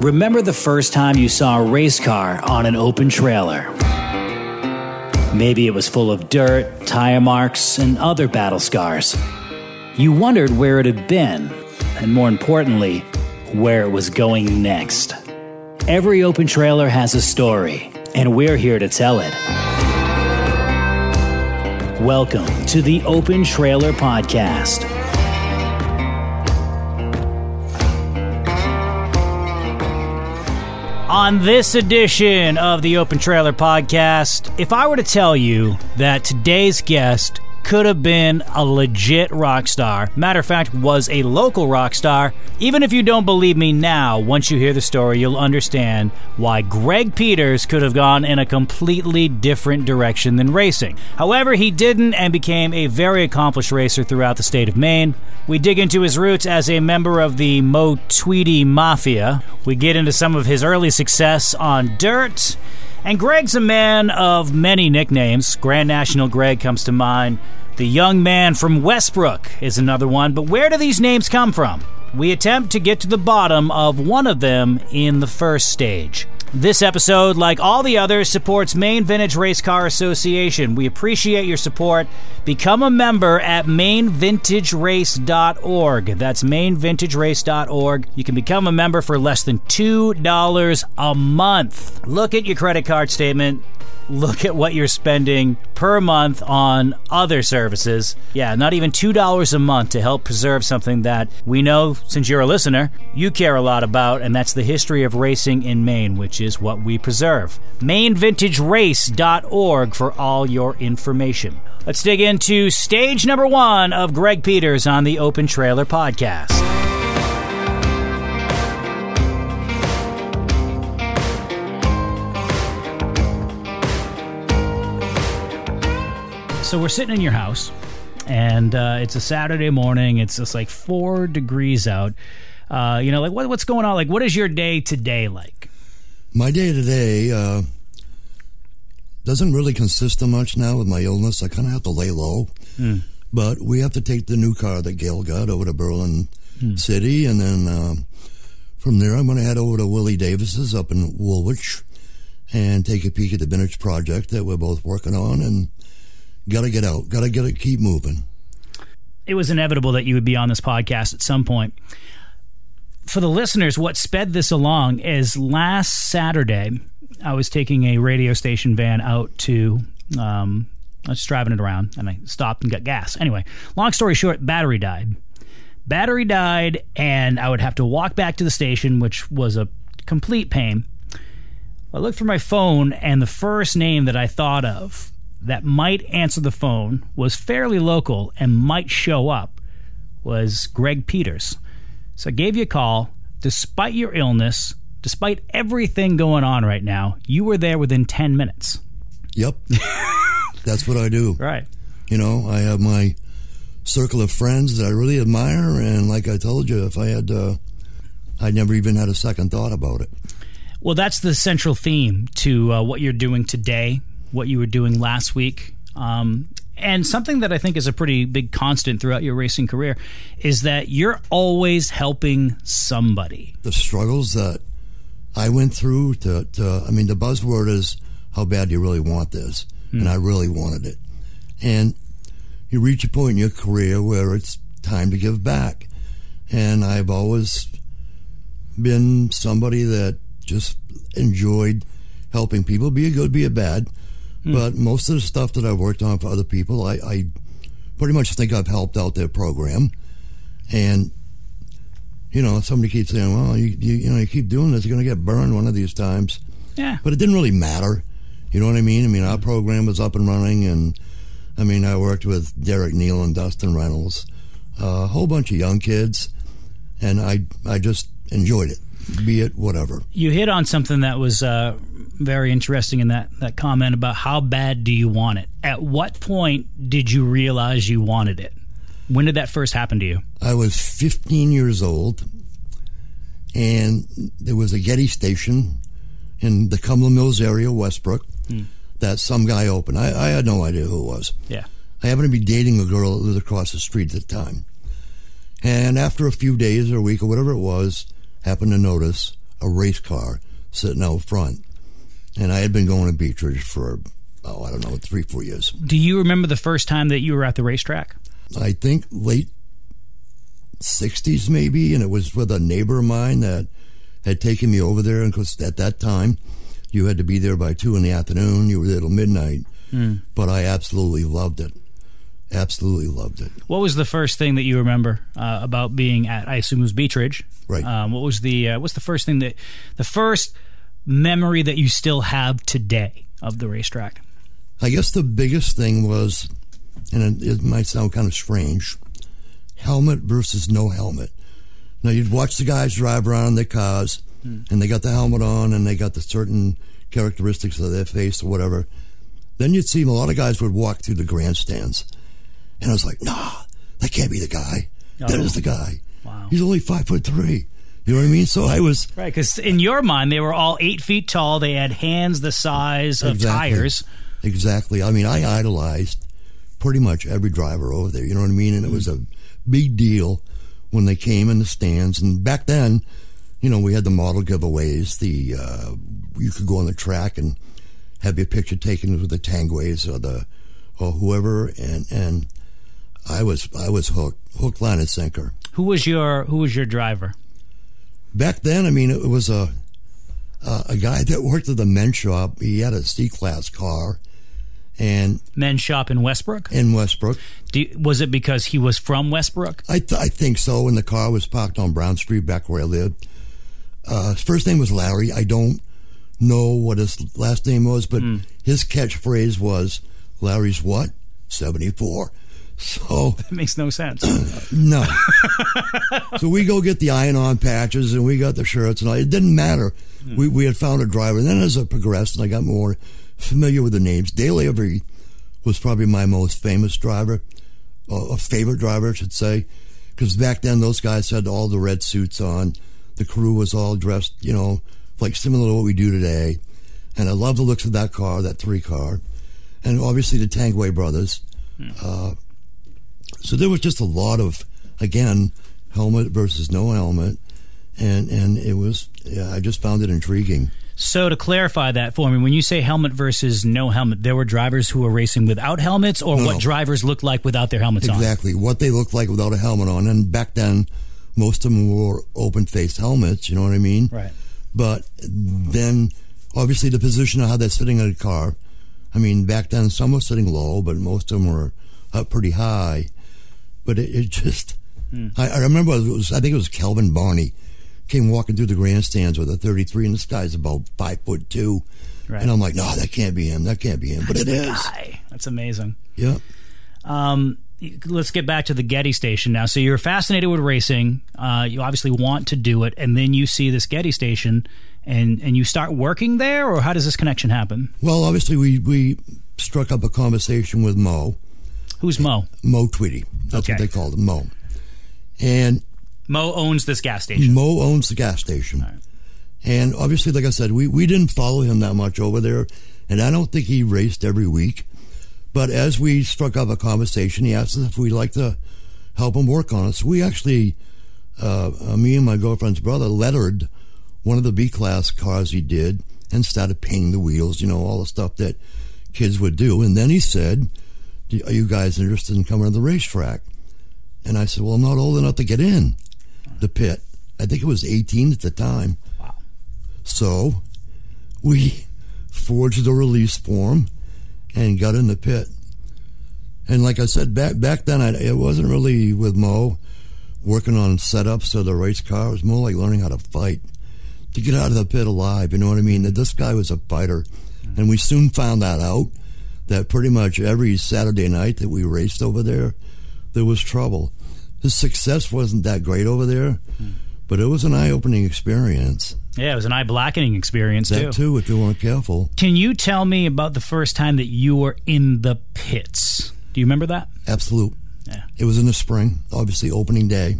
Remember the first time you saw a race car on an open trailer? Maybe it was full of dirt, tire marks, and other battle scars. You wondered where it had been, and more importantly, where it was going next. Every open trailer has a story, and we're here to tell it. Welcome to the Open Trailer Podcast. On this edition of the Open Trailer Podcast, if I were to tell you that today's guest could have been a legit rock star. Matter of fact, was a local rock star. Even if you don't believe me now, once you hear the story, you'll understand why Greg Peters could have gone in a completely different direction than racing. However, he didn't and became a very accomplished racer throughout the state of Maine. We dig into his roots as a member of the Mo Tweedy Mafia. We get into some of his early success on dirt. And Greg's a man of many nicknames. Grand National Greg comes to mind. The young man from Westbrook is another one, but where do these names come from? We attempt to get to the bottom of one of them in the first stage. This episode, like all the others, supports Maine Vintage Race Car Association. We appreciate your support. Become a member at mainvintagerace.org. That's mainvintagerace.org. You can become a member for less than $2 a month. Look at your credit card statement look at what you're spending per month on other services. Yeah, not even $2 a month to help preserve something that we know, since you're a listener, you care a lot about, and that's the history of racing in Maine, which is what we preserve. MaineVintageRace.org for all your information. Let's dig into stage number one of Greg Peters on the Open Trailer Podcast. So we're sitting in your house, and uh, it's a Saturday morning. It's just like four degrees out. Uh, you know, like what, what's going on? Like, what is your day today like? My day to day doesn't really consist of much now with my illness. I kind of have to lay low. Mm. But we have to take the new car that Gail got over to Berlin mm. City, and then uh, from there I'm going to head over to Willie Davis's up in Woolwich and take a peek at the vintage project that we're both working on and Got to get out. Got to get it. Keep moving. It was inevitable that you would be on this podcast at some point. For the listeners, what sped this along is last Saturday, I was taking a radio station van out to, um, I was driving it around and I stopped and got gas. Anyway, long story short, battery died. Battery died, and I would have to walk back to the station, which was a complete pain. I looked for my phone, and the first name that I thought of that might answer the phone, was fairly local, and might show up was Greg Peters. So I gave you a call. Despite your illness, despite everything going on right now, you were there within 10 minutes. Yep. That's what I do. Right. You know, I have my circle of friends that I really admire. And like I told you, if I had, uh, I never even had a second thought about it. Well, that's the central theme to uh, what you're doing today what you were doing last week. Um, and something that I think is a pretty big constant throughout your racing career is that you're always helping somebody. The struggles that I went through to, to I mean, the buzzword is how bad do you really want this? Mm. And I really wanted it. And you reach a point in your career where it's time to give back. And I've always been somebody that just enjoyed helping people, be a good, be a bad. Mm. But most of the stuff that I've worked on for other people, I, I pretty much think I've helped out their program. And you know, somebody keeps saying, "Well, you you, you know, you keep doing this, you're going to get burned one of these times." Yeah. But it didn't really matter. You know what I mean? I mean, our program was up and running, and I mean, I worked with Derek Neal and Dustin Reynolds, uh, a whole bunch of young kids, and I I just enjoyed it, be it whatever. You hit on something that was uh, very interesting in that that comment about how bad do you want it? At what point did you realize you wanted it? When did that first happen to you? I was 15 years old, and there was a Getty station in the Cumberland Mills area, Westbrook, hmm. that some guy opened. I, I, had no idea who it was. Yeah. I happened to be dating a girl that lived across the street at the time. And after a few days or a week or whatever it was, happened to notice a race car sitting out front, and I had been going to Beechridge for oh I don't know three four years. Do you remember the first time that you were at the racetrack? I think late '60s maybe, and it was with a neighbor of mine that had taken me over there, and because at that time you had to be there by two in the afternoon. You were there till midnight, Mm. but I absolutely loved it. Absolutely loved it. What was the first thing that you remember uh, about being at? I assume it was Beechridge. Right. Um, what was the uh, What's the first thing that the first memory that you still have today of the racetrack? I guess the biggest thing was, and it, it might sound kind of strange, helmet versus no helmet. Now you'd watch the guys drive around in their cars, hmm. and they got the helmet on, and they got the certain characteristics of their face or whatever. Then you'd see a lot of guys would walk through the grandstands, and I was like, Nah, that can't be the guy. That Oh. is the guy. Wow. He's only five foot three. You know what I mean? So I was Right, because in your mind they were all eight feet tall. They had hands the size of Exactly. tires. Exactly. I mean, I idolized pretty much every driver over there. You know what I mean? And it was a big deal when they came in the stands. And back then, you know, we had the model giveaways. The uh, you could go on the track and have your picture taken with the Tangways or the or whoever. And and I was I was hooked, hook, line, and sinker. Who was your Who was your driver? Back then, I mean, it was a a, a guy that worked at the men's shop. He had a C class car, and Men's shop in Westbrook. in Westbrook. Was it because he was from Westbrook? I, th- I think so. And the car was parked on Brown Street back where I lived. Uh, his first name was Larry. I don't know what his last name was, but his catchphrase was Larry's what? 74. So, That makes no sense. no. so we go get the iron on patches and we got the shirts and all. It didn't matter. We, we had found a driver. And then as it progressed and I got more familiar with the names, Dale Avery was probably my most famous driver, or a favorite driver, I should say. Because back then those guys had all the red suits on. The crew was all dressed, you know, like similar to what we do today. And I love the looks of that car, that three car. And obviously the Tangway brothers. Uh, so there was just a lot of, again, helmet versus no helmet, and and it was. Yeah, I just found it intriguing. so to clarify that for me, when you say helmet versus no helmet, there were drivers who were racing without helmets, or No, what no. drivers looked like without their helmets on. Exactly what they looked like without a helmet on, and back then, most of them wore open face helmets. You know what I mean? Right. But then, obviously, the position of how they're sitting in a car. I mean, back then, some were sitting low, but most of them were up pretty high. But it, it just, I, I remember it was, I think it was Kelvin Barney came walking through the grandstands with a 33, and this guy's about five foot two. Right. And I'm like, no, that can't be him. That can't be him. But it is. Guy. That's amazing. Yeah. Um, let's get back to the Getty station now. So you're fascinated with racing. Uh, you obviously want to do it, and then you see this Getty station, and and you start working there, or how does this connection happen? Well, obviously, we, we struck up a conversation with Mo, Who's Mo? Mo Tweedy. That's Okay. what they called him, Mo. And Mo owns this gas station. Mo owns the gas station. And obviously, like I said, we, we didn't follow him that much over there. And I don't think he raced every week. But as we struck up a conversation, he asked us if we'd like to help him work on it. So we actually, uh, uh, me and my girlfriend's brother, lettered one of the B class cars he did and started painting the wheels, you know, all the stuff that kids would do. And then he said, "Do- Are you guys interested in coming to the racetrack? And I said, Well, I'm not old enough to get in the pit. I think it was 18 at the time. Wow. So we forged the release form and got in the pit. And like I said, back back then, I, it wasn't really with Mo working on setups of the race car. It was more like learning how to fight to get out of the pit alive. You know what I mean? That this guy was a fighter, and we soon found that out. That pretty much every Saturday night that we raced over there, there was trouble. His success wasn't that great over there, but it was an eye-opening experience. Yeah, it was an eye blackening experience That too. too, if you weren't careful. Can you tell me about the first time that you were in the pits? Do you remember that? Absolute. Yeah. It was in the spring, obviously opening day.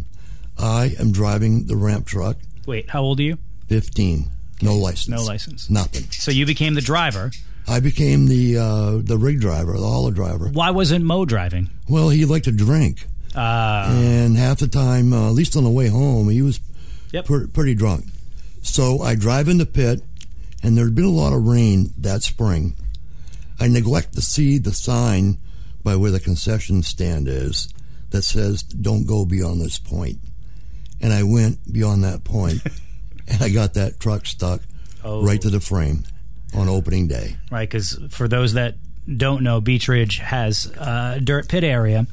I am driving the ramp truck, Wait, how old are you? 15, no license. No license. Nothing. So you became the driver. I became the uh, the rig driver, the hauler driver. Why wasn't Mo driving? Well, he liked to drink, Uh, and half the time, uh, at least on the way home, he was Yep. Pretty, pretty drunk. So I drive in the pit, and there'd been a lot of rain that spring. I neglect to see the sign by where the concession stand is that says, don't go beyond this point. And I went beyond that point, and I got that truck stuck Oh. right to the frame on opening day. right? Because for those that don't know, Beech Ridge has a dirt pit area,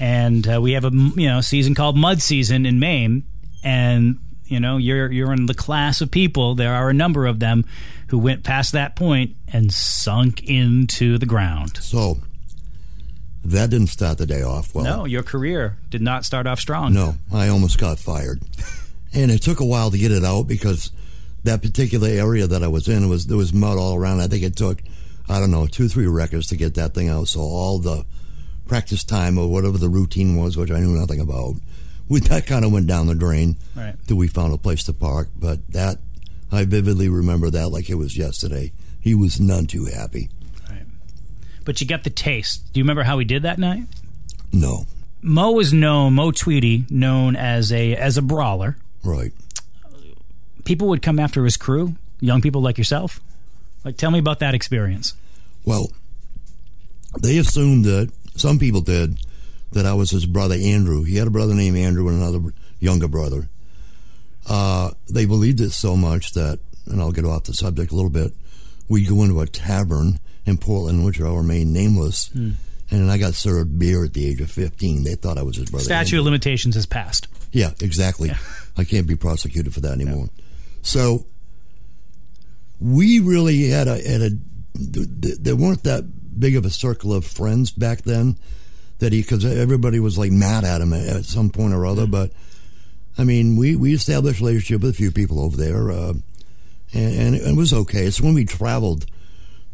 and uh, we have a you know season called mud season in Maine, and you know you're you're in the class of people. There are a number of them who went past that point and sunk into the ground. So that didn't start the day off well. No, your career did not start off strong. No, I almost got fired. And it took a while to get it out because that particular area that I was in was there was mud all around. I think it took I don't know two three records to get that thing out. So all the practice time or whatever the routine was, which I knew nothing about, we that kind of went down the drain. Right. Till we found a place to park. But that I vividly remember that like it was yesterday. He was none too happy. Right. But you got the taste. Do you remember how we did that night? No, Mo was known, Mo Tweedy, known as a as a brawler. right. People would come after his crew, young people like yourself. Like, tell me about that experience. Well, they assumed that some people did that I was his brother Andrew. He had a brother named Andrew and another younger brother. Uh, they believed it so much that, and I'll get off the subject a little bit. We go into a tavern in Portland, which I'll remain nameless, and I got served beer at the age of fifteen. They thought I was his brother. Statute Andrew. of limitations has passed. Yeah, exactly. I can't be prosecuted for that anymore. So we really had a had a th- th- there weren't that big of a circle of friends back then that he because everybody was like mad at him at, some point or other. But I mean, we we established a relationship with a few people over there, uh, and, and it was okay. It's when we traveled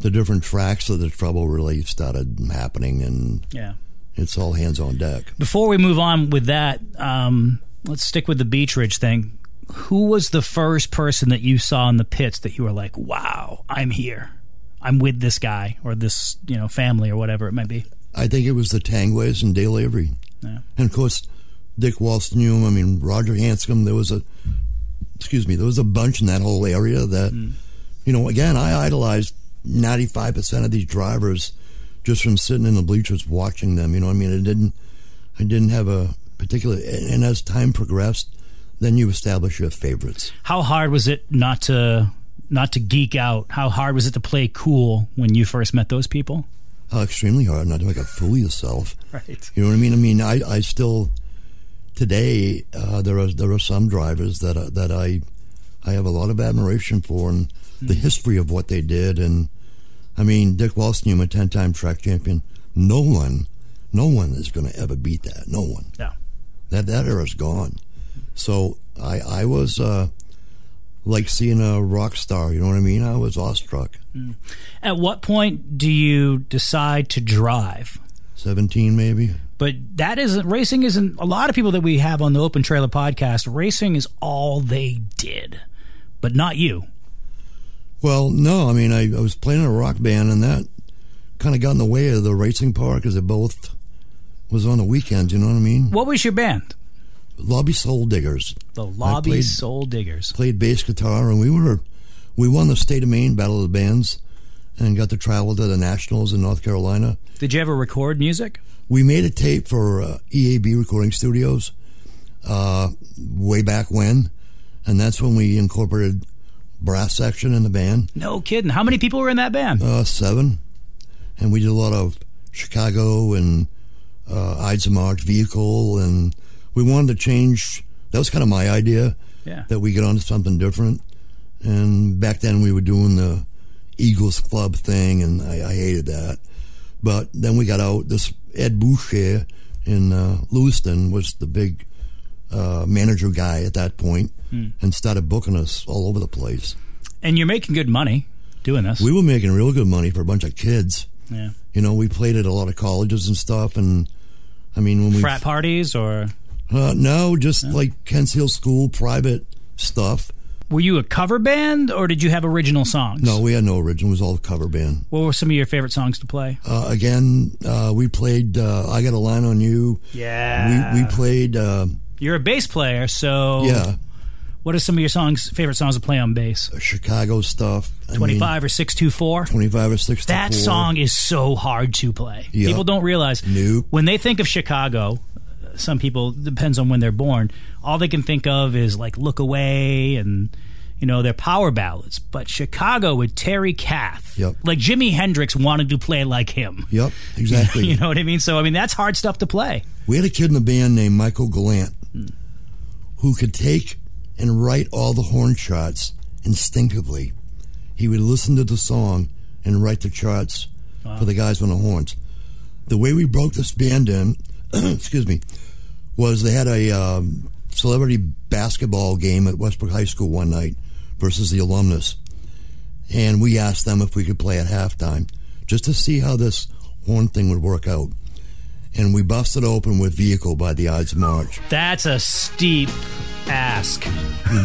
the different tracks that the trouble really started happening, and Yeah. it's all hands on deck. Before we move on with that, um, let's stick with the Beech Ridge thing. Who was the first person that you saw in the pits that you were like, "Wow, I'm here. I'm with this guy or this, you know, family or whatever it might be." I think it was the Tangways and Dale Avery. Yeah. And of course, Dick Walston, I mean, Roger Hanscom, there was a, excuse me, there was a bunch in that whole area that, hmm. you know, again, I idolized 95% of these drivers just from sitting in the bleachers watching them. You know, I mean, it didn't, I didn't have a particular, and as time progressed, then you establish your favorites. How hard was it not to not to geek out? How hard was it to play cool when you first met those people? Uh, extremely hard not to make a fool of yourself. Right. You know what I mean? I mean, I, I still today uh, there are there are some drivers that uh, that I I have a lot of admiration for and the history of what they did. And I mean, Dick Walston, a ten time track champion. No one, no one is going to ever beat that. No one. Yeah. That that era's gone. So I I was uh, like seeing a rock star. You know what I mean? I was awestruck. At what point do you decide to drive? Seventeen, maybe. But that isn't racing. Isn't a lot of people that we have on the Open Trailer podcast? Racing is all they did, but not you. Well, no, I mean, I, I was playing in a rock band, and that kind of got in the way of the racing part because it both was on the weekends. You know what I mean? What was your band? Lobby Soul Diggers The Lobby played- Soul Diggers. played bass guitar, and we were we won the state of Maine Battle of the Bands, and got to travel to the nationals in North Carolina. Did you ever record music? We made a tape for uh, EAB Recording Studios uh, way back when, and that's when we incorporated brass section in the band. No kidding. How many people were in that band? Uh, seven, and we did a lot of Chicago and uh, Ides of March vehicle, and we wanted to change. That was kind of my idea Yeah. that we get onto something different. And back then we were doing the Eagles Club thing, and I, I hated that. But then we got out. This Ed Boucher in uh, Lewiston was the big uh, manager guy at that point, and started booking us all over the place. And you're making good money doing this. We were making real good money for a bunch of kids. yeah. You know, we played at a lot of colleges and stuff, and I mean, when we Frat parties or uh, no, just like Kents Hill School private stuff. were you a cover band or did you have original songs? No, we had no original; it was all cover band. What were some of your favorite songs to play? Uh, again, uh, we played uh, "I Got a Line on You." Yeah. We we played, uh, You're a bass player, so yeah. What are some of your songs, favorite songs to play on bass? Chicago stuff. I mean, 25 or 624? 25 or 64. That song is so hard to play. Yep. People don't realize Nope. when they think of Chicago. Some people depends on when they're born. All they can think of is like "Look Away" and you know their power ballads. But Chicago with Terry Kath, Yep. like Jimi Hendrix wanted to play like him. Yep, exactly. You know what I mean? So I mean that's hard stuff to play. We had a kid in the band named Michael Gallant who could take and write all the horn charts instinctively. He would listen to the song and write the charts for the guys on the horns. The way we broke this band in, excuse me, was they had a um, celebrity basketball game at Westbrook High School one night versus the alumnus. And we asked them if we could play at halftime just to see how this horn thing would work out and we busted open with Vehicle by the Odds March. That's a steep ask.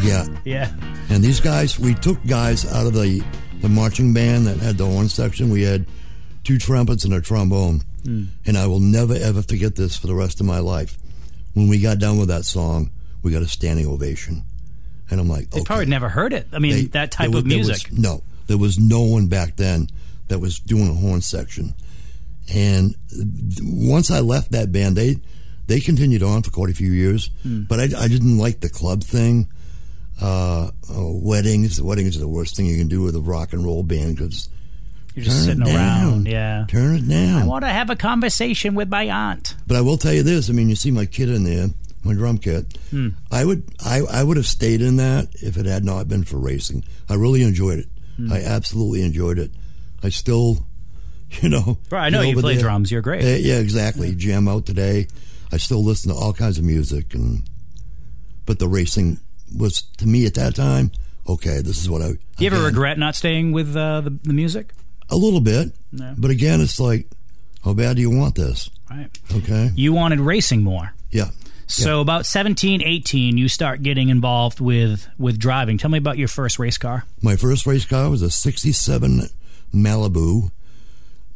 Yeah. Yeah. And these guys, we took guys out of the, the marching band that had the horn section. We had two trumpets and a trombone. And I will never, ever forget this for the rest of my life. When we got done with that song, we got a standing ovation. And I'm like, They okay. probably never heard it. I mean, They- that type there of was- there was- music. no, there was no one back then that was doing a horn section. And once I left that band, they they continued on for quite a few years. Hmm. But I, I didn't like the club thing. Uh, uh, weddings, weddings are the worst thing you can do with a rock and roll band because You're just turn sitting around. Yeah. turn it down. I want to have a conversation with my aunt. But I will tell you this: I mean, you see my kid in there, my drum kit. Hmm. I would, I, I would have stayed in that if it had not been for racing. I really enjoyed it. Hmm. I absolutely enjoyed it. I still, you know, Bro, I know you play there. drums. You're great. Uh, yeah, exactly. Jam out today. I still listen to all kinds of music, and but the racing was to me at that time. Okay, this is what I. Do you ever regret not staying with uh, the, the music? A little bit? No. But again, it's like, how bad do you want this? Right. Okay, You wanted racing more. yeah. So about 17, 18, you start getting involved with with driving. Tell me about your first race car. My first race car was a 67 Malibu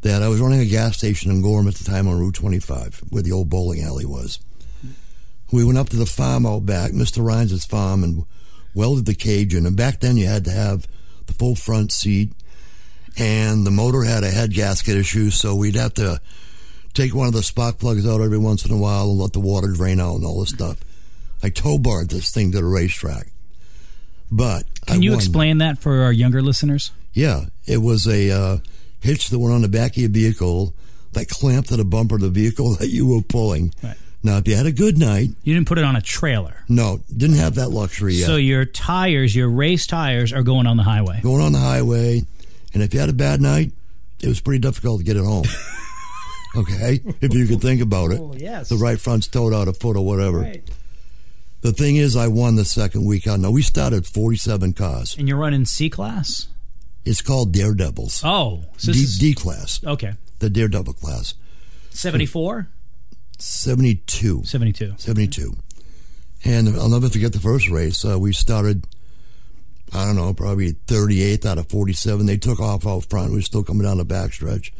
that I was running a gas station in Gorham at the time on Route 25, where the old bowling alley was. We went up to the farm out back, Mr. Rhines' farm, and welded the cage in. And back then you had to have the full front seat, and the motor had a head gasket issue, so we'd have to take one of the spark plugs out every once in a while and let the water drain out and all this stuff. I tow barred this thing to the racetrack. But I Can you won. explain that for our younger listeners? Yeah, it was a uh, hitch that went on the back of your vehicle that clamped to the bumper of the vehicle that you were pulling. Right. Now, if you had a good night, You didn't put it on a trailer. no, didn't have that luxury yet. So your tires, your race tires, are going on the highway. Going on the highway, and if you had a bad night, it was pretty difficult to get it home. okay, if you could think about it. Oh, yes. The right front's towed out a foot or whatever. The thing is, I won the second week out. Now, we started 47 cars. And you're running C class? It's called Daredevils. Oh, so D, is, D class, okay. the Daredevil class. 74? 72. 72. 72. And I'll never forget the first race. Uh, we started, I don't know, probably 38th out of 47. They took off out front. We were still coming down the backstretch.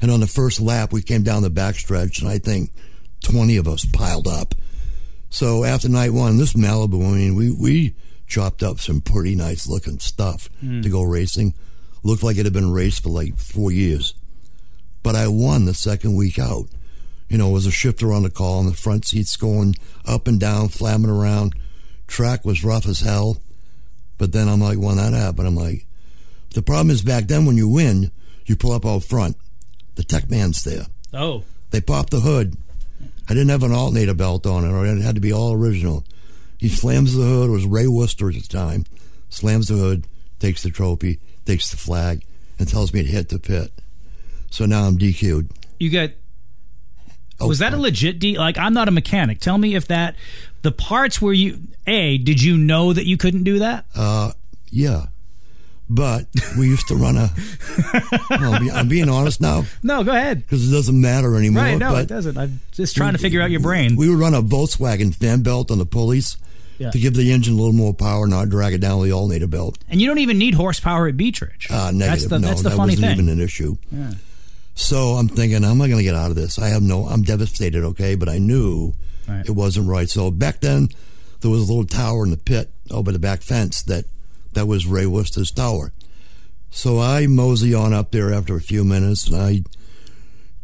And on the first lap, we came down the backstretch, and I think 20 of us piled up. So after night one, this Malibu, I mean, we, we chopped up some pretty nice looking stuff hmm. to go racing. Looked like it had been raced for like four years. But I won the second week out you know, it was a shifter on the call and the front seats going up and down, flamming around. Track was rough as hell. But then I'm like, when that happened, I'm like, the problem is back then when you win, you pull up out front. The tech man's there. Oh, They popped the hood. I didn't have an alternator belt on it, or it had to be all original. He slams the hood. It was Ray Worcester at the time. Slams the hood, takes the trophy, takes the flag, and tells me to hit the pit. So now I'm DQ'd. you got. Oh, was that a legit D? Like, I'm not a mechanic. Tell me if that. The parts where you. A, did you know that you couldn't do that? Uh, yeah. But we used to run a. well, I'm being honest now No, go ahead. because it doesn't matter anymore. Right, no, it doesn't. I'm just trying to figure out your brain. We would run a Volkswagen fan belt on the pulleys Yeah. to give the engine a little more power, not drag it down with the alternator belt. And you don't even need horsepower at Beechridge. Uh, negative. That's the, no, that's the that funny wasn't thing. even an issue. Yeah. So I'm thinking, how am I going to get out of this? I have no. I'm devastated. Okay, but I knew Right. it wasn't right. So back then, there was a little tower in the pit over the back fence that that was Ray Worcester's tower. So I mosey on up there after a few minutes, and I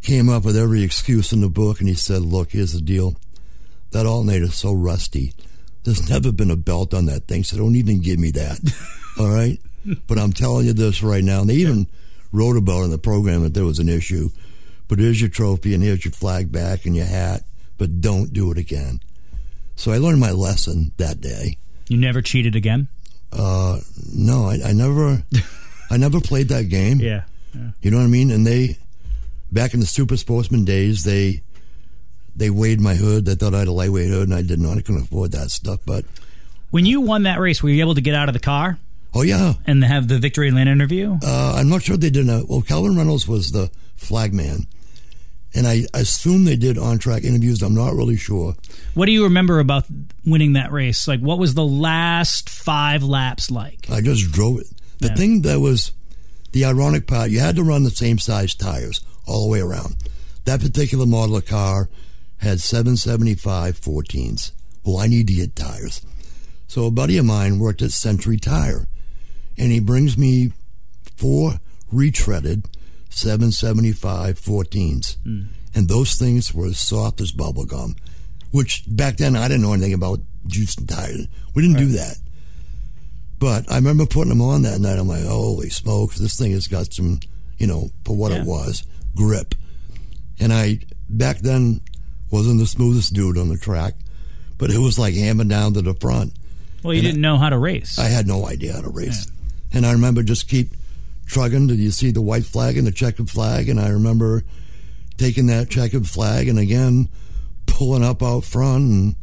came up with every excuse in the book. And he said, "Look, here's the deal. That alternator's so rusty. There's never been a belt on that thing, so don't even give me that. All right? But I'm telling you this right now. And they even wrote about it in the program that there was an issue. But here's your trophy, and here's your flag back and your hat. But don't do it again." So I learned my lesson that day. You never cheated again? Uh, no, I, I never, I never played that game. Yeah. yeah. You know what I mean? And they, back in the super sportsman days, they, they weighed my hood. They thought I had a lightweight hood, and I did not. Know I couldn't afford that stuff. But when you won that race, were you able to get out of the car? Oh yeah, and have the victory lane interview. Uh, I'm not sure they did. A, well, Calvin Reynolds was the flag man, and I assume they did on track interviews. I'm not really sure. What do you remember about winning that race? Like, what was the last five laps like? I just drove it. The yeah. thing that was the ironic part, you had to run the same size tires all the way around. That particular model of car had 775 14s. Well, I need to get tires. So a buddy of mine worked at Century Tire, and he brings me four retreaded 775 14s. Mm. And those things were as soft as bubble gum, which back then I didn't know anything about juice and tires. We didn't right. do that. But I remember putting them on that night. I'm like, holy smokes, this thing has got some, you know, for what yeah. it was, grip. And I, back then, wasn't the smoothest dude on the track, but it was like hammering down to the front. Well, you and didn't I, know how to race. I had no idea how to race. Yeah. And I remember just keep trucking Did you see the white flag and the checkered flag. And I remember taking that checkered flag and again pulling up out front and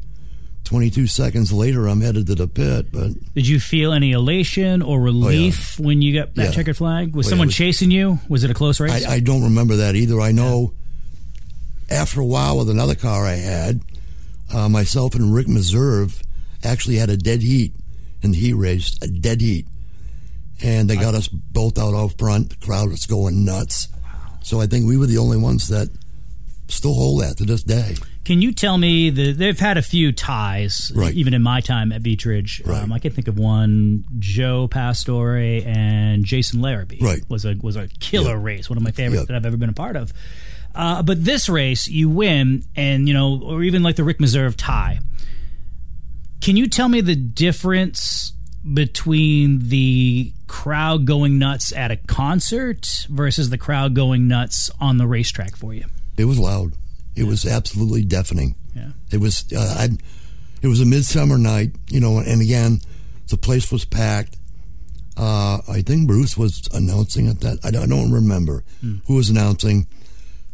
22 seconds later I'm headed to the pit but did you feel any elation or relief oh, yeah. when you got that yeah. checkered flag was someone was, chasing you was it a close race I, I don't remember that either I know yeah. after a while with another car I had uh, myself and Rick Meserve actually had a dead heat in the heat race a dead heat and they got us both out out front. The crowd was going nuts. So I think we were the only ones that still hold that to this day. Can you tell me that they've had a few ties, right. even in my time at Beechridge? Right. Um, I can think of one: Joe Pastore and Jason Larrabee. Right. was a was a killer yep. race, one of my favorites yep. that I've ever been a part of. Uh, but this race, you win, and you know, or even like the Rick Meserve tie. Can you tell me the difference between the crowd going nuts at a concert versus the crowd going nuts on the racetrack for you? It was loud. It yeah. was absolutely deafening. Yeah. It was. Uh, I, it was a midsummer night, you know, and again, the place was packed. Uh, I think Bruce was announcing at that. I don't, I don't remember mm. who was announcing,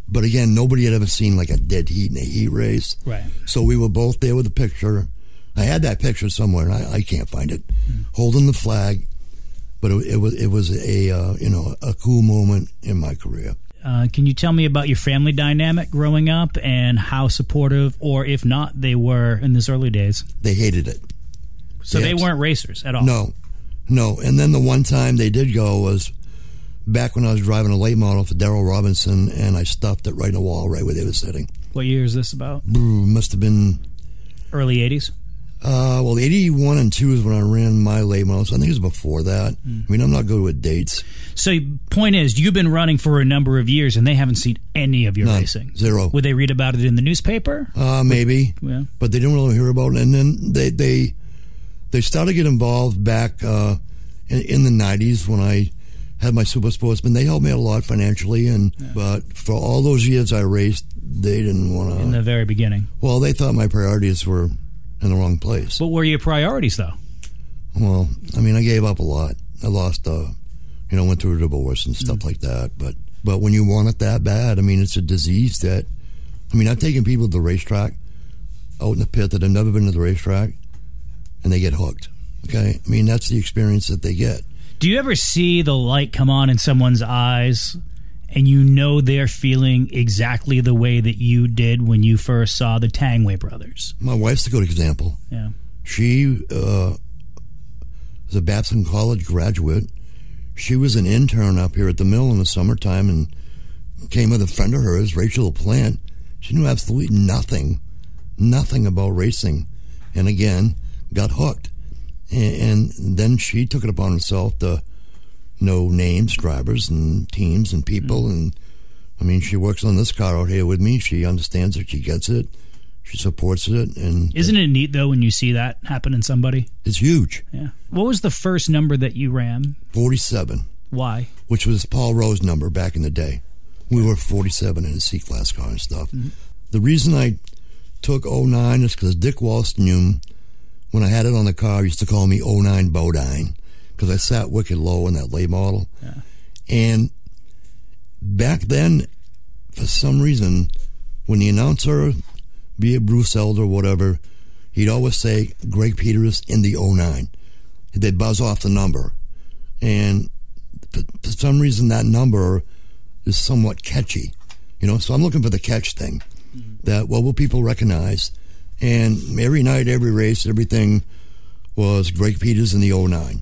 but again, nobody had ever seen like a dead heat in a heat race. Right. So we were both there with a picture. I had that picture somewhere, and I, I can't find it. Mm. Holding the flag, but it, it was it was a uh, you know a cool moment in my career. Uh, can you tell me about your family dynamic growing up and how supportive, or if not, they were in those early days? They hated it. So they, they weren't racers at all. No, no. And then the one time they did go was back when I was driving a late model for Daryl Robinson, and I stuffed it right in the wall, right where they were sitting. What year is this about? Must have been early '80s. Uh, well, 81 and 2 is when I ran my late models. I think it was before that. Mm. I mean, I'm not good with dates. So, point is, you've been running for a number of years and they haven't seen any of your None. racing. Zero. Would they read about it in the newspaper? Uh, maybe. Yeah. But they didn't really hear about it. And then they, they, they started to get involved back uh, in, in, the 90s when I had my super sportsman. They helped me out a lot financially. and yeah. But for all those years I raced, they didn't want to. In the very beginning. Well, they thought my priorities were in the wrong place. What were your priorities, though? Well, I mean, I gave up a lot. I lost, uh, you know, went through a divorce and stuff mm like that. But but when you want it that bad, I mean, it's a disease that. I mean, I've taken people to the racetrack, out in the pit that have never been to the racetrack, and they get hooked. Okay, I mean that's the experience that they get. Do you ever see the light come on in someone's eyes and you know they're feeling exactly the way that you did when you first saw the Tangway brothers. My wife's a good example. Yeah. She uh, was a Babson College graduate. She was an intern up here at the mill in the summertime and came with a friend of hers, Rachel Plant. She knew absolutely nothing, nothing about racing. And again, got hooked. And, and then she took it upon herself to know names, drivers, and teams and people. Mm. And I mean, she works on this car out here with me. She understands it. She gets it. She supports it, and Isn't it neat though when you see that happen in somebody? it's huge. Yeah. What was the first number that you ran? Forty-seven, Why? which was Paul Rowe's number back in the day. We were forty-seven in a C-class car and stuff. The reason I took 09 is because Dick Walston, when I had it on the car, used to call me 09 Bodine because I sat wicked low in that late model. Yeah. And back then, for some reason, when the announcer, be it Bruce Elder or whatever, he'd always say Greg Peters in the 09. They'd buzz off the number. And for, for some reason, that number is somewhat catchy. You know, so I'm looking for the catch thing that what will people recognize? And every night, every race, everything was Greg Peters in the 09.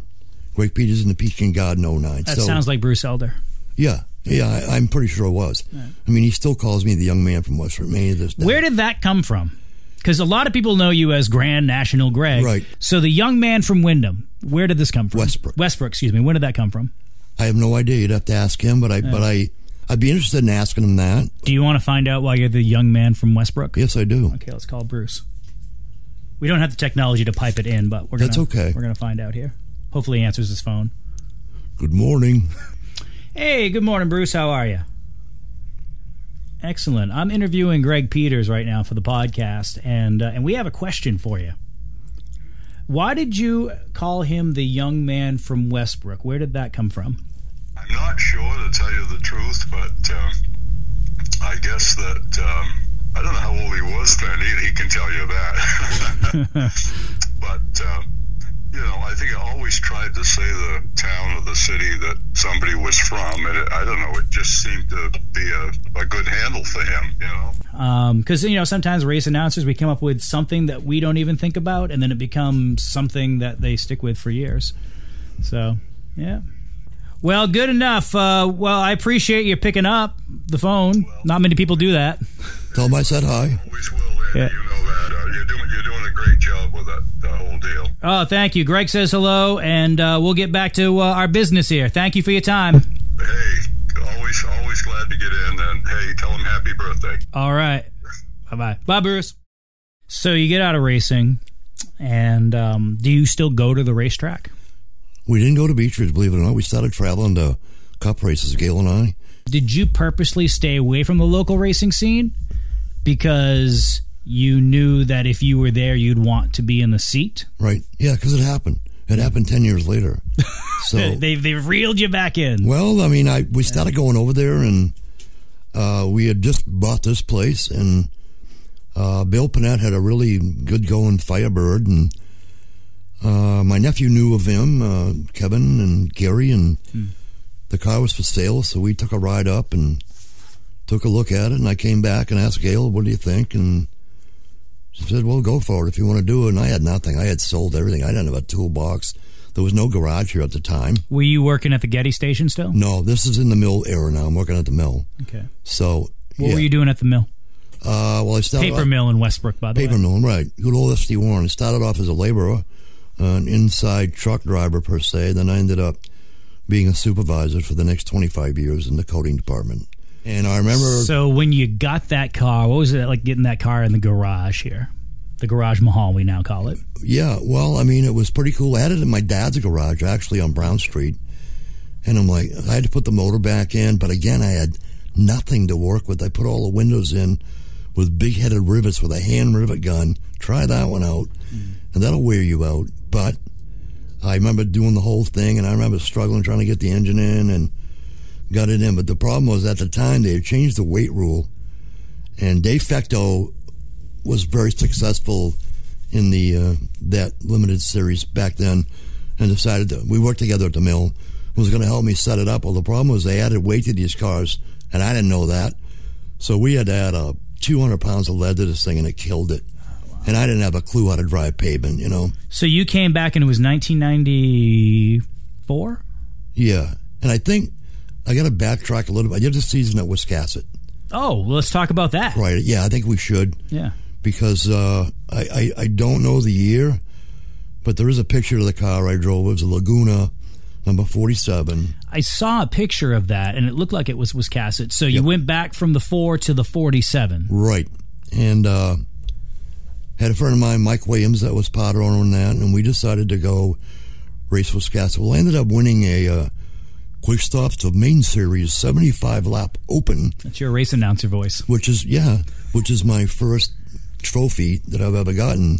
Greg Peters and the Pekin God in 09. That so, sounds like Bruce Elder. yeah, yeah, I, I'm pretty sure it was. I mean, he still calls me the young man from Maine to this day. Where did that come from? Because a lot of people know you as Grand National Greg. Right. So the young man from Windham, where did this come from? Westbrook. Westbrook, excuse me. When did that come from? I have no idea. You'd have to ask him, but I, but I, I'd be interested in asking him that. Do you want to find out why you're the young man from Westbrook? Yes, I do. Okay, let's call Bruce. We don't have the technology to pipe it in, but we're gonna, That's okay. We're gonna find out here. Hopefully, he answers his phone. Good morning. Hey, good morning, Bruce. How are you? Excellent. I'm interviewing Greg Peters right now for the podcast, and uh, and we have a question for you. Why did you call him the young man from Westbrook? Where did that come from? I'm not sure to tell you the truth, but um, I guess that um, I don't know how old he was then. He, he can tell you that. but um, you know, I think I always tried to say the town or the city that somebody was from, and it, I don't know. It just seemed to be a, a good handle for him. You know. Because you know sometimes race announcers we come up with something that we don't even think about, and then it becomes something that they stick with for years. So yeah. Well, good enough. Uh, well, I appreciate you picking up the phone. Not many people do that. Tell him I said hi. Always will, Andy. Yeah. You know that. Uh, you're doing you're doing a great job with that, that whole deal. Oh, thank you. Greg says hello, and uh, we'll get back to uh, our business here. Thank you for your time. Hey, always always glad to get in, and hey, tell him happy birthday. All right. Bye bye. Bye, Bruce. So you get out of racing, and um, do you still go to the racetrack? We didn't go to Beechridge, believe it or not. We started traveling to cup races, Gail and I. Did you purposely stay away from the local racing scene because you knew that if you were there, you'd want to be in the seat? Right. Yeah, because it happened. It happened 10 years later. So, They've they've reeled you back in. well, I mean, I we started going over there, and uh, we had just bought this place, and uh, Bill Panett had a really good going Firebird, and uh, my nephew knew of him, uh, Kevin and Gary, and the car was for sale, so we took a ride up and took a look at it, and I came back and asked Gail, "What do you think?" and she said, "Well, go for it if you want to do it." And I had nothing. I had sold everything. I didn't have a toolbox. There was no garage here at the time. Were you working at the Getty station still? No, this is in the mill era now. I'm working at the mill. Okay. So, What yeah. were you doing at the mill? Uh, well, I started Paper off, mill in Westbrook, by the paper way. Paper mill, right? Good old S.D. Warren. I started off as a laborer, an inside truck driver per se. Then I ended up being a supervisor for the next 25 years in the coating department. And I remember, So when you got that car, what was it like getting that car in the garage here? The garage mahal, we now call it. yeah, well, I mean, it was pretty cool. I had it in my dad's garage, actually, on Brown Street. And I'm like, I had to put the motor back in, but again, I had nothing to work with. I put all the windows in with big headed rivets with a hand rivet gun. Try that one out, mm. and that'll wear you out. But I remember doing the whole thing, and I remember struggling trying to get the engine in and got it in. But the problem was at the time they had changed the weight rule, and De Facto was very successful in the uh, that limited series back then, and decided that we worked together at the mill. Was going to help me set it up. Well, the problem was they added weight to these cars, and I didn't know that. So we had to add a 200 pounds of lead to this thing, and it killed it. And I didn't have a clue how to drive pavement, you know. So you came back and it was 1994? Yeah, and I think I got to backtrack a little bit. I did the season at Wiscasset, Oh, well, let's talk about that. right? Yeah, I think we should Yeah. because uh, I, I I don't know the year, But there is a picture of the car I drove. It was a Laguna number 47. I saw a picture of that, and it looked like it was Wiscasset. So you Yep. went back from the four to the forty-seven. Right. And uh, had a friend of mine, Mike Williams, that was part owner on that, and we decided to go race Wiscasset. Well, I ended up winning a uh, Quick Stops to Main Series 75 lap open, That's your race announcer voice. which is, yeah, which is my first trophy that I've ever gotten.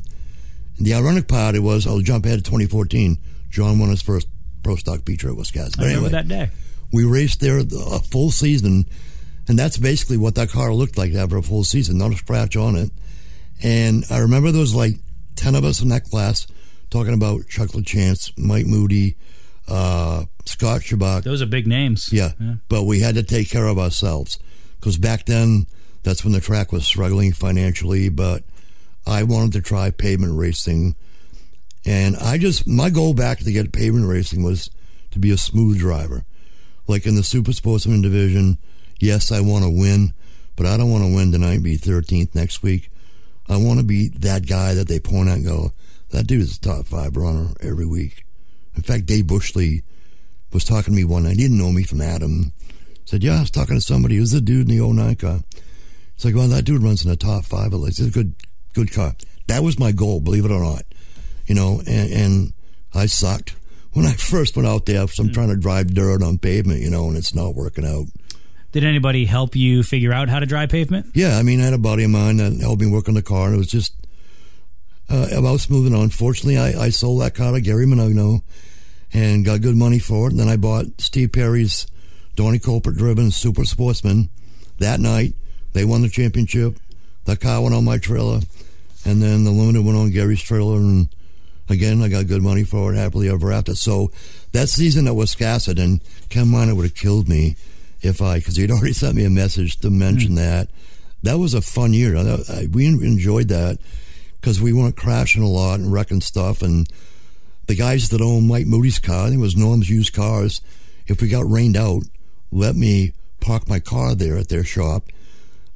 And the ironic part it was, I'll jump ahead to 2014. John won his first Pro Stock Beacher at Wiscasset. I remember anyway, that day. we raced there a full season, and that's basically what that car looked like after a full season, not a scratch on it. And I remember there was like ten of us in that class talking about Chuck LaChance, Mike Moody, uh, Scott Shabak. Those are big names. Yeah, but we had to take care of ourselves because back then that's when the track was struggling financially. But I wanted to try pavement racing, and I just my goal back to get pavement racing was to be a smooth driver, like in the super sportsman division. Yes, I want to win, but I don't want to win tonight. and Be thirteenth next week. I want to be that guy that they point at and go, that dude is a top five runner every week. In fact, Dave Bushley was talking to me one night. He didn't know me from Adam. Said, yeah, I was talking to somebody. It was a dude in the 09 car. It's like, well, that dude runs in the top five. At least. It's a good, good car. That was my goal, believe it or not. You know, and, and I sucked when I first went out there. So I'm trying to drive dirt on pavement, you know, and it's not working out. Did anybody help you figure out how to drive pavement? Yeah, I mean, I had a buddy of mine that helped me work on the car, and it was just uh, about smoothing on. Fortunately, I, I sold that car to Gary Monogno and got good money for it. And then I bought Steve Perry's Donnie Culper driven Super Sportsman that night. They won the championship. That car went on my trailer, and then the limited went on Gary's trailer. And again, I got good money for it happily ever after. So that season at Wiscasset, and Ken Miner would have killed me if I, because he'd already sent me a message to mention mm. that. That was a fun year. I, I, we enjoyed that because we weren't crashing a lot and wrecking stuff. And the guys that own Mike Moody's car, I think it was Norm's used cars, if we got rained out, let me park my car there at their shop.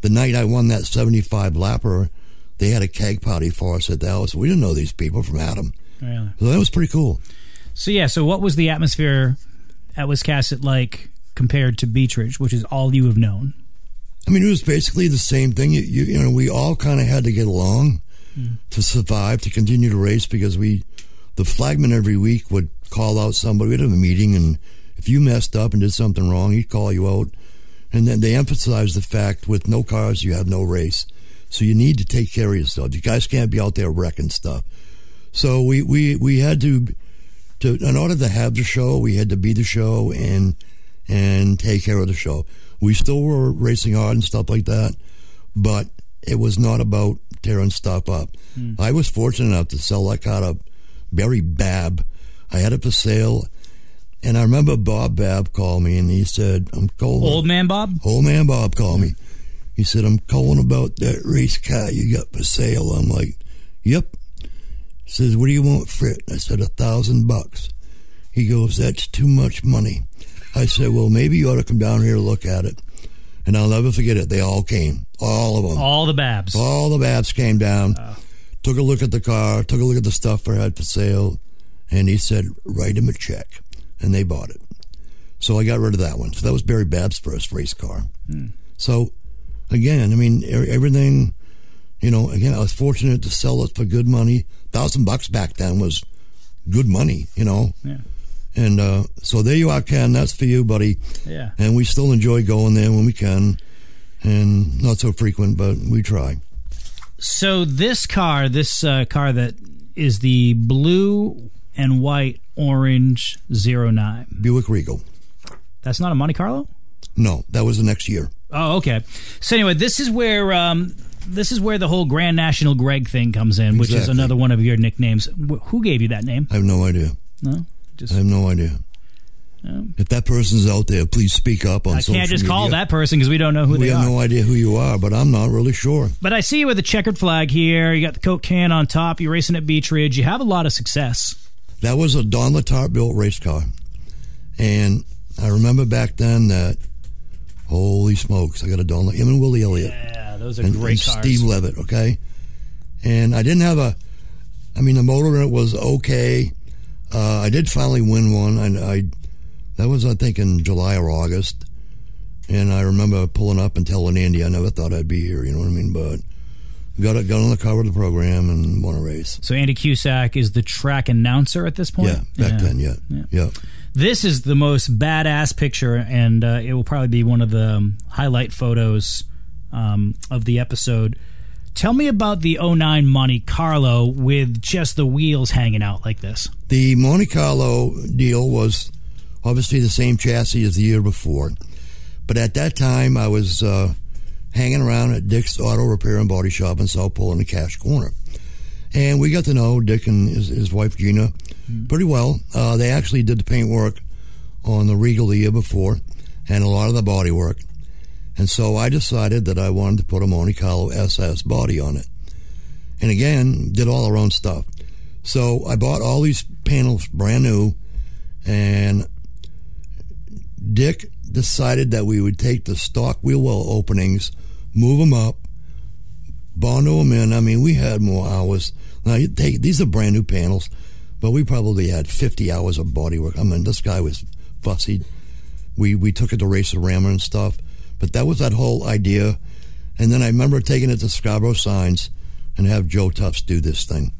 The night I won that 75 lapper, they had a keg party for us at the house. We didn't know these people from Adam. Really? So that was pretty cool. So yeah, so what was the atmosphere at Wiscasset like compared to Beech Ridge, which is all you have known? I mean, it was basically the same thing. You, you, you know, we all kind of had to get along hmm. to survive, to continue to race because we, the flagman every week would call out somebody. We'd have a meeting, and if you messed up and did something wrong, he'd call you out. And then they emphasized the fact with no cars, you have no race. So you need to take care of yourself. You guys can't be out there wrecking stuff. So we, we, we had to, to, in order to have the show, we had to be the show and, and take care of the show. We still were racing hard and stuff like that, but it was not about tearing stuff up. Hmm. I was fortunate enough to sell that car to Barry Babb. I had it for sale, and I remember Bob Babb called me and he said, "I'm calling." Old man Bob? Old man Bob called me. He said, "I'm calling about that race car you got for sale." I'm like, "Yep." He says, "What do you want for it?" I said, "A thousand bucks." He goes, "That's too much money." I said, "Well, maybe you ought to come down here and look at it." And I'll never forget it. They all came, all of them. All the Babbs. All the Babbs came down, oh. Took a look at the car, took a look at the stuff I had for sale, and he said, write him a check. And they bought it. So I got rid of that one. So that was Barry Babb's first race car. So again, I mean, everything, you know, again, I was fortunate to sell it for good money. Thousand bucks back then was good money, you know. Yeah. And uh, so there you are, Ken. That's for you, buddy. Yeah. And we still enjoy going there when we can, and not so frequent, but we try. So this car, this uh, car that is the blue and white orange 09. Buick Regal. That's not a Monte Carlo? No, that was the next year. Oh, okay. So anyway, this is where um, this is where the whole Grand National Greg thing comes in, which is another one of your nicknames. Wh- Who gave you that name? I have no idea. No, just I have no idea. If that person's out there, please speak up on I social can't just call that person because we don't know who We they are. We have no idea who you are, but I'm not really sure. But I see you with a checkered flag here. You got the Coke can on top. You're racing at Beech Ridge. You have a lot of success. That was a Don Latart built race car. And I remember back then that, holy smokes, I got a Don him and Willie Elliott. Yeah, those are and, great and cars. Steve Levitt, okay? And I didn't have a I mean, the motor in it was okay. Uh, I did finally win one, and I that was I think in July or August. And I remember pulling up and telling Andy I never thought I'd be here. You know what I mean? But got got on the cover of the program and won a race. So Andy Cusack is the track announcer at this point. Yeah, back then, yeah, Yeah. yeah. This is the most badass picture, and uh, it will probably be one of the um, highlight photos um, of the episode. Tell me about the 09 Monte Carlo with just the wheels hanging out like this. The Monte Carlo deal was obviously the same chassis as the year before, but at that time I was uh, hanging around at Dick's Auto Repair and Body Shop in South Pole in the Cash Corner, and we got to know Dick and his, his wife Gina pretty well. Uh, they actually did the paint work on the Regal the year before, and a lot of the body work. And so I decided that I wanted to put a Monte Carlo SS body on it. And again, did all our own stuff. So I bought all these panels brand new, and Dick decided that we would take the stock wheel well openings, move them up, bondo them in. I mean, we had more hours. Now, take these are brand new panels, but we probably had 50 hours of body work. I mean, this guy was fussy. We we took it to Racer Rammer and stuff, but that was that whole idea. And then I remember taking it to Scarborough Signs and have Joe Tufts do this thing.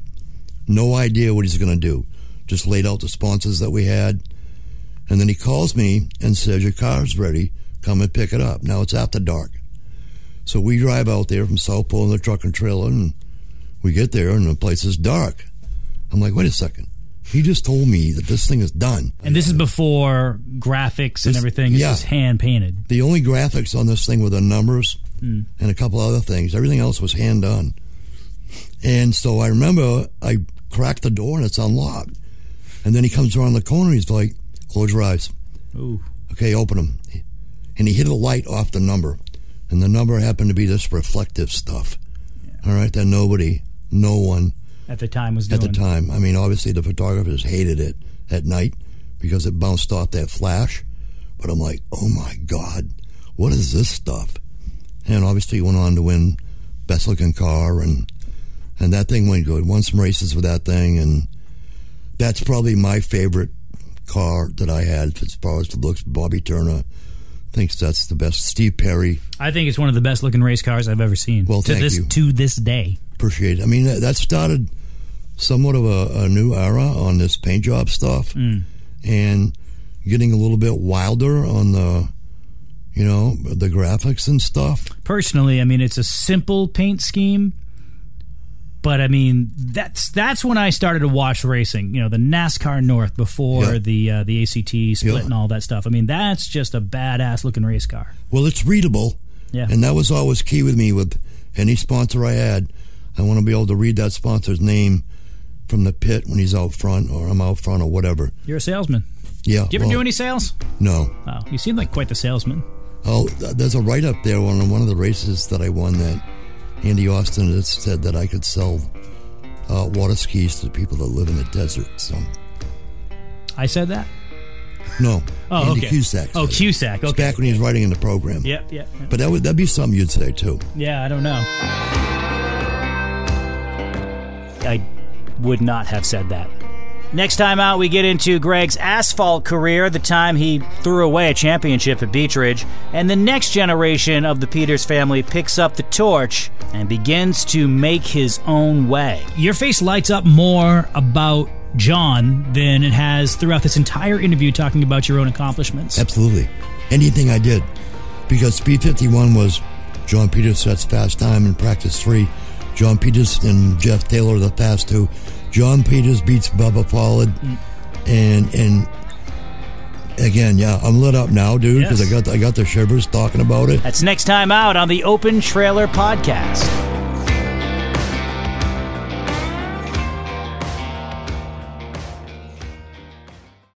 No idea what he's going to do. Just laid out the sponsors that we had. And then he calls me and says, Your car's ready. Come and pick it up. Now it's after dark. So we drive out there from South Pole in the truck and trailer, and we get there, and the place is dark. I'm like, Wait a second. He just told me that this thing is done. And this is before graphics and everything. This yeah. is hand painted. The only graphics on this thing were the numbers hmm. and a couple other things. Everything else was hand done. And so I remember I cracked the door and it's unlocked. And then he comes around the corner he's like, close your eyes. Ooh. Okay, open them. And he hit a light off the number. And the number happened to be this reflective stuff. All right, that nobody, no one At the time was doing. at the time. I mean, obviously the photographers hated it at night because it bounced off that flash. But I'm like, oh my God, what is this stuff? And obviously he went on to win best looking car and and that thing went good. Won some races with that thing and that's probably my favorite car that I had as far as the looks. Bobby Turner thinks that's the best. Steve Perry, I think it's one of the best looking race cars I've ever seen. Well, to thank this you. to this day. appreciate it. I mean, that, that started somewhat of a, a new era on this paint job stuff, mm. and getting a little bit wilder on the, you know, the graphics and stuff. Personally, I mean it's a simple paint scheme, but I mean that's that's when I started to watch racing. You know, the NASCAR North before Yeah. the uh, the ACT split Yeah. and all that stuff. I mean that's just a badass looking race car. Well, it's readable, Yeah. and that was always key with me with any sponsor I had. I want to be able to read that sponsor's name from the pit when he's out front, or I'm out front, or whatever. You're a salesman. Yeah. Do you ever well, do any sales? No. Oh, you seem like quite the salesman. Oh, there's a write up there on one of the races that I won that Andy Austin had said that I could sell uh, water skis to people that live in the desert. So, I said that. no. Oh, Andy okay. Cusack. Oh. Cusack. It's back when he was writing in the program. Yep. Yep. yep. But that would that'd be something you'd say too. Yeah, I don't know. I would not have said that. Next time out, we get into Greg's asphalt career, the time he threw away a championship at Beech Ridge, and the next generation of the Peters family picks up the torch and begins to make his own way. Your face lights up more about John than it has throughout this entire interview talking about your own accomplishments. Absolutely. Anything I did. Because Speed 51 was John Peters sets fast time in practice three. John Peters and Jeff Taylor the fast two. John Peters beats Bubba Pollard. And and again, yeah, I'm lit up now, dude, because Yes. I got I got the shivers talking about it. That's next time out on the Open Trailer Podcast.